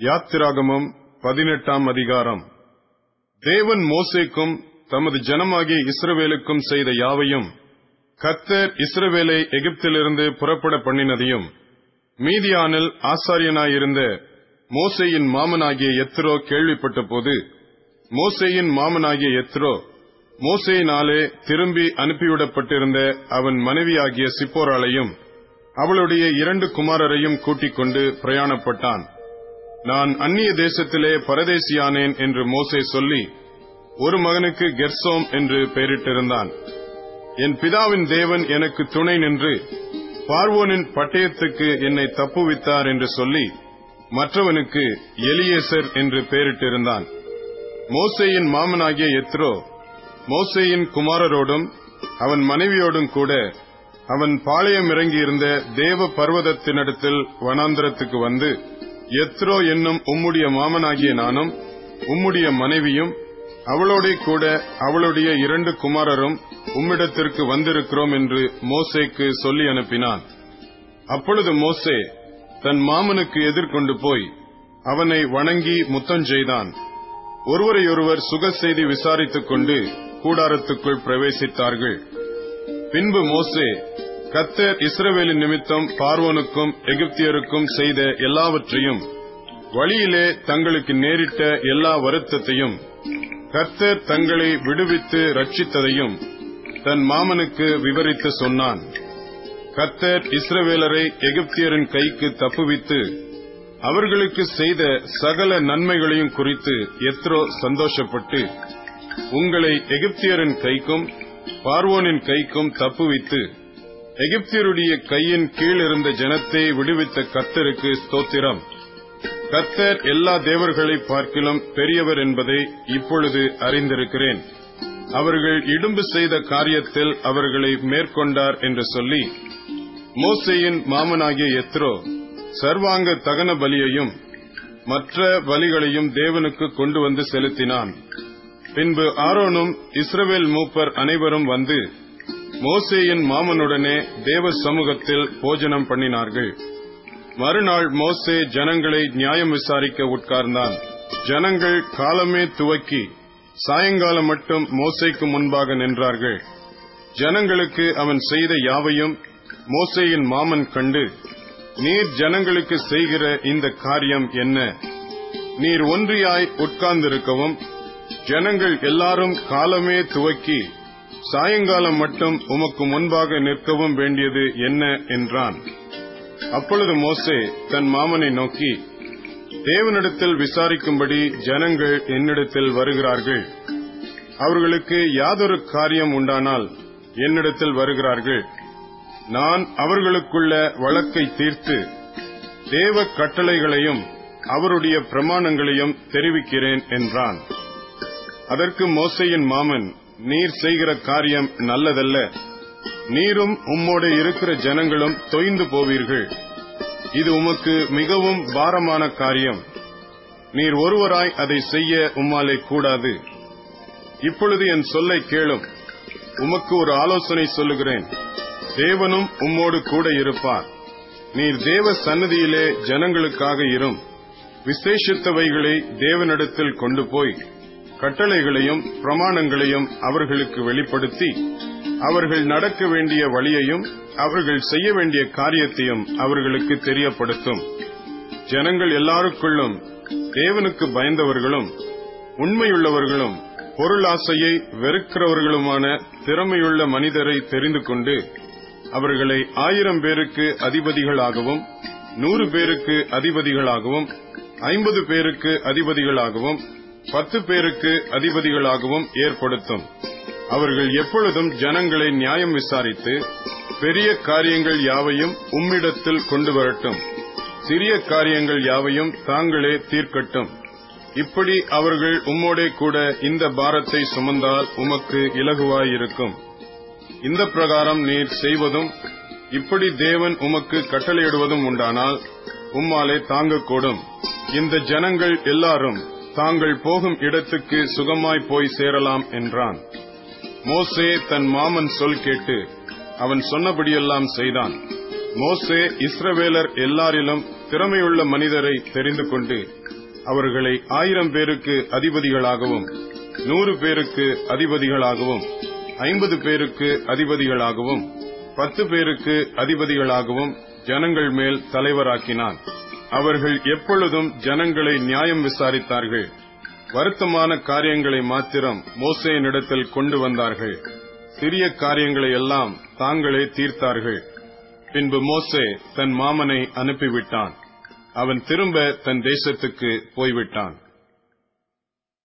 யாத்திராகமம் பதினெட்டாம் அதிகாரம். தேவன் மோசேக்கும் தமது ஜனமாகிய இஸ்ரவேலுக்கும் செய்த யாவையும் கத்தர் இஸ்ரவேலை எகிப்திலிருந்து புறப்பட பண்ணினதையும் மீதியானில் ஆசாரியனாயிருந்த மோசேயின் மாமனாகிய எத்ரோ கேள்விப்பட்ட போது மோசேயின் மாமனாகிய எத்ரோ மோசேயினாலே திரும்பி அனுப்பிவிடப்பட்டிருந்த அவன் மனைவியாகிய சிப்போராளையும் அவளுடைய இரண்டு குமாரரையும் கூட்டிக் கொண்டு பிரயாணப்பட்டான். நான் அந்நிய தேசத்திலே பரதேசியானேன் என்று மோசே சொல்லி ஒரு மகனுக்கு கெர்சோம் என்று பெயரிட்டிருந்தான். என் பிதாவின் தேவன் எனக்கு துணை நின்று பார்வோனின் பட்டயத்துக்கு என்னை தப்புவித்தார் என்று சொல்லி மற்றவனுக்கு எலியேசர் என்று பெயரிட்டிருந்தான். மோசேயின் மாமனாகிய எத்ரோ மோசேயின் குமாரரோடும் அவன் மனைவியோடும் கூட அவன் பாளையம் இறங்கியிருந்த தேவ பர்வதத்தினிடத்தில் வனாந்திரத்துக்கு வந்து எத்ரோ என்னும் உம்முடைய மாமனாகிய நானும் உம்முடைய மனைவியும் அவளோட கூட அவளுடைய இரண்டு குமாரரும் உம்மிடத்திற்கு வந்திருக்கிறோம் என்று மோசேக்கு சொல்லி அனுப்பினான். அப்பொழுது மோசே தன் மாமனுக்கு எதிர்கொண்டு போய் அவனை வணங்கி முத்தஞ்செய்தான் ஒருவரையொருவர் சுக செய்தி விசாரித்துக் கொண்டு கூடாரத்துக்குள் பிரவேசித்தார்கள். பின்பு மோசே கத்தர் இஸ்ரவேலின் நிமித்தம் பார்வோனுக்கும் எகிப்தியருக்கும் செய்த எல்லாவற்றையும் வழியிலே தங்களுக்கு நேரிட்ட எல்லா வருத்தத்தையும் கத்தர் தங்களை விடுவித்து ரட்சித்ததையும் தன் மாமனுக்கு விவரித்து சொன்னான். கத்தர் இஸ்ரவேலரை எகிப்தியரின் கைக்கு தப்புவித்து அவர்களுக்கு செய்த சகல நன்மைகளையும் குறித்து எத்ரோ சந்தோஷப்பட்டு உங்களை எகிப்தியரின் கைக்கும் பார்வோனின் கைக்கும் தப்புவித்து எகிப்தியருடைய கையின் கீழ் இருந்த ஜனத்தை விடுவித்த கத்தருக்கு ஸ்தோத்திரம். கத்தர் எல்லா தேவர்களை பார்க்கிலும் பெரியவர் என்பதை இப்பொழுது அறிந்திருக்கிறேன். அவர்கள் இடும்பு செய்த காரியத்தில் அவர்களை மேற்கொண்டார் என்று சொல்லி மோசையின் மாமனாகிய எத்ரோ சர்வாங்க தகன பலியையும் மற்ற பலிகளையும் தேவனுக்கு கொண்டு வந்து செலுத்தினான். பின்பு ஆரோனும் இஸ்ரவேல் மூப்பர் அனைவரும் வந்து மோசேயின் மாமனுடனே தேவ சமூகத்தில் போஜனம் பண்ணினார்கள். மறுநாள் மோசே ஜனங்களை நியாயம் விசாரிக்க உட்கார்ந்தான். ஜனங்கள் காலமே துவக்கி சாயங்காலம் மட்டும் மோசைக்கு முன்பாக நின்றார்கள். ஜனங்களுக்கு அவன் செய்த யாவையும் மோசேயின் மாமன் கண்டு நீர் ஜனங்களுக்கு செய்கிற இந்த காரியம் என்ன? நீர் ஒன்றியாய் உட்கார்ந்திருக்கவும் ஜனங்கள் எல்லாரும் காலமே துவக்கி சாயங்காலம் மட்டும் உமக்கு முன்பாக நிற்கவும் வேண்டியது என்ன என்றான். அப்பொழுது மோசே தன் மாமனை நோக்கி தேவனிடத்தில் விசாரிக்கும்படி ஜனங்கள் என்னிடத்தில் வருகிறார்கள். அவர்களுக்கு யாதொரு காரியம் உண்டானால் என்னிடத்தில் வருகிறார்கள். நான் அவர்களுக்குள்ள வழக்கை தீர்த்து தேவ கட்டளைகளையும் அவருடைய பிரமாணங்களையும் தெரிவிக்கிறேன் என்றான். அதற்கு மோசையின் மாமன் நீர் செய்கிற காரியம் நல்லதல்ல. நீரும் உம்மோட இருக்கிற ஜனங்களும் தொய்ந்து போவீர்கள். இது உமக்கு மிகவும் பாரமான காரியம். நீர் ஒருவராய் அதை செய்ய உம்மாலே கூடாது. இப்பொழுது என் சொல்லை கேளும். உமக்கு ஒரு ஆலோசனை சொல்லுகிறேன். தேவனும் உம்மோடு கூட இருப்பார். நீர் தேவ சன்னதியிலே ஜனங்களுக்காக இரும். விசேஷித்தவைகளை தேவனிடத்தில் கொண்டு போய் கட்டளைகளையும் பிரமாணங்களையும் அவர்களுக்கு வெளிப்படுத்தி அவர்கள் நடக்க வேண்டிய வழியையும் அவர்கள் செய்ய வேண்டிய காரியத்தையும் அவர்களுக்கு தெரியப்படுத்தும். ஜனங்கள் எல்லாருக்குள்ளும் தேவனுக்கு பயந்தவர்களும் உண்மையுள்ளவர்களும் பொருளாசையை வெறுக்கிறவர்களுமான திறமையுள்ள மனிதரை தெரிந்து கொண்டு அவர்களை ஆயிரம் பேருக்கு அதிபதிகளாகவும் நூறு பேருக்கு அதிபதிகளாகவும் ஐம்பது பேருக்கு அதிபதிகளாகவும் பத்து பேருக்கு அதிபதிகளாகவும் ஏற்படுத்தும். அவர்கள் எப்பொழுதும் ஜனங்களை நியாயம் விசாரித்து பெரிய காரியங்கள் யாவையும் உம்மிடத்தில் கொண்டு வரட்டும். சிறிய காரியங்கள் யாவையும் தாங்களே தீர்க்கட்டும். இப்படி அவர்கள் உம்மோடே கூட இந்த பாரத்தை சுமந்தால் உமக்கு இலகுவாயிருக்கும். இந்த பிரகாரம் நீர் செய்வதும் இப்படி தேவன் உமக்கு கட்டளையிடுவதும் உண்டானால் உம்மாலே தாங்கக்கூடும். இந்த ஜனங்கள் எல்லாரும் தாங்கள் போகும் இடத்துக்கு சுகமாய் போய் சேரலாம் என்றான். மோசே தன் மாமன் சொல் கேட்டு அவன் சொன்னபடியெல்லாம் செய்தான். மோசே இஸ்ரவேலர் எல்லாரிலும் திறமையுள்ள மனிதரை தெரிந்து கொண்டு அவர்களை ஆயிரம் பேருக்கு அதிபதிகளாகவும் நூறு பேருக்கு அதிபதிகளாகவும் ஐம்பது பேருக்கு அதிபதிகளாகவும் பத்து பேருக்கு அதிபதிகளாகவும் ஜனங்கள் மேல் தலைவராக்கினான். அவர்கள் எப்பொழுதும் ஜனங்களை நியாயம் விசாரித்தார்கள். வருத்தமான காரியங்களை மாத்திரம் மோசேயனிடத்தில் கொண்டு வந்தார்கள். சிறிய காரியங்களை எல்லாம் தாங்களே தீர்த்தார்கள். பின்பு மோசே தன் மாமனை அனுப்பிவிட்டான். அவன் திரும்ப தன் தேசத்துக்கு போய்விட்டான்.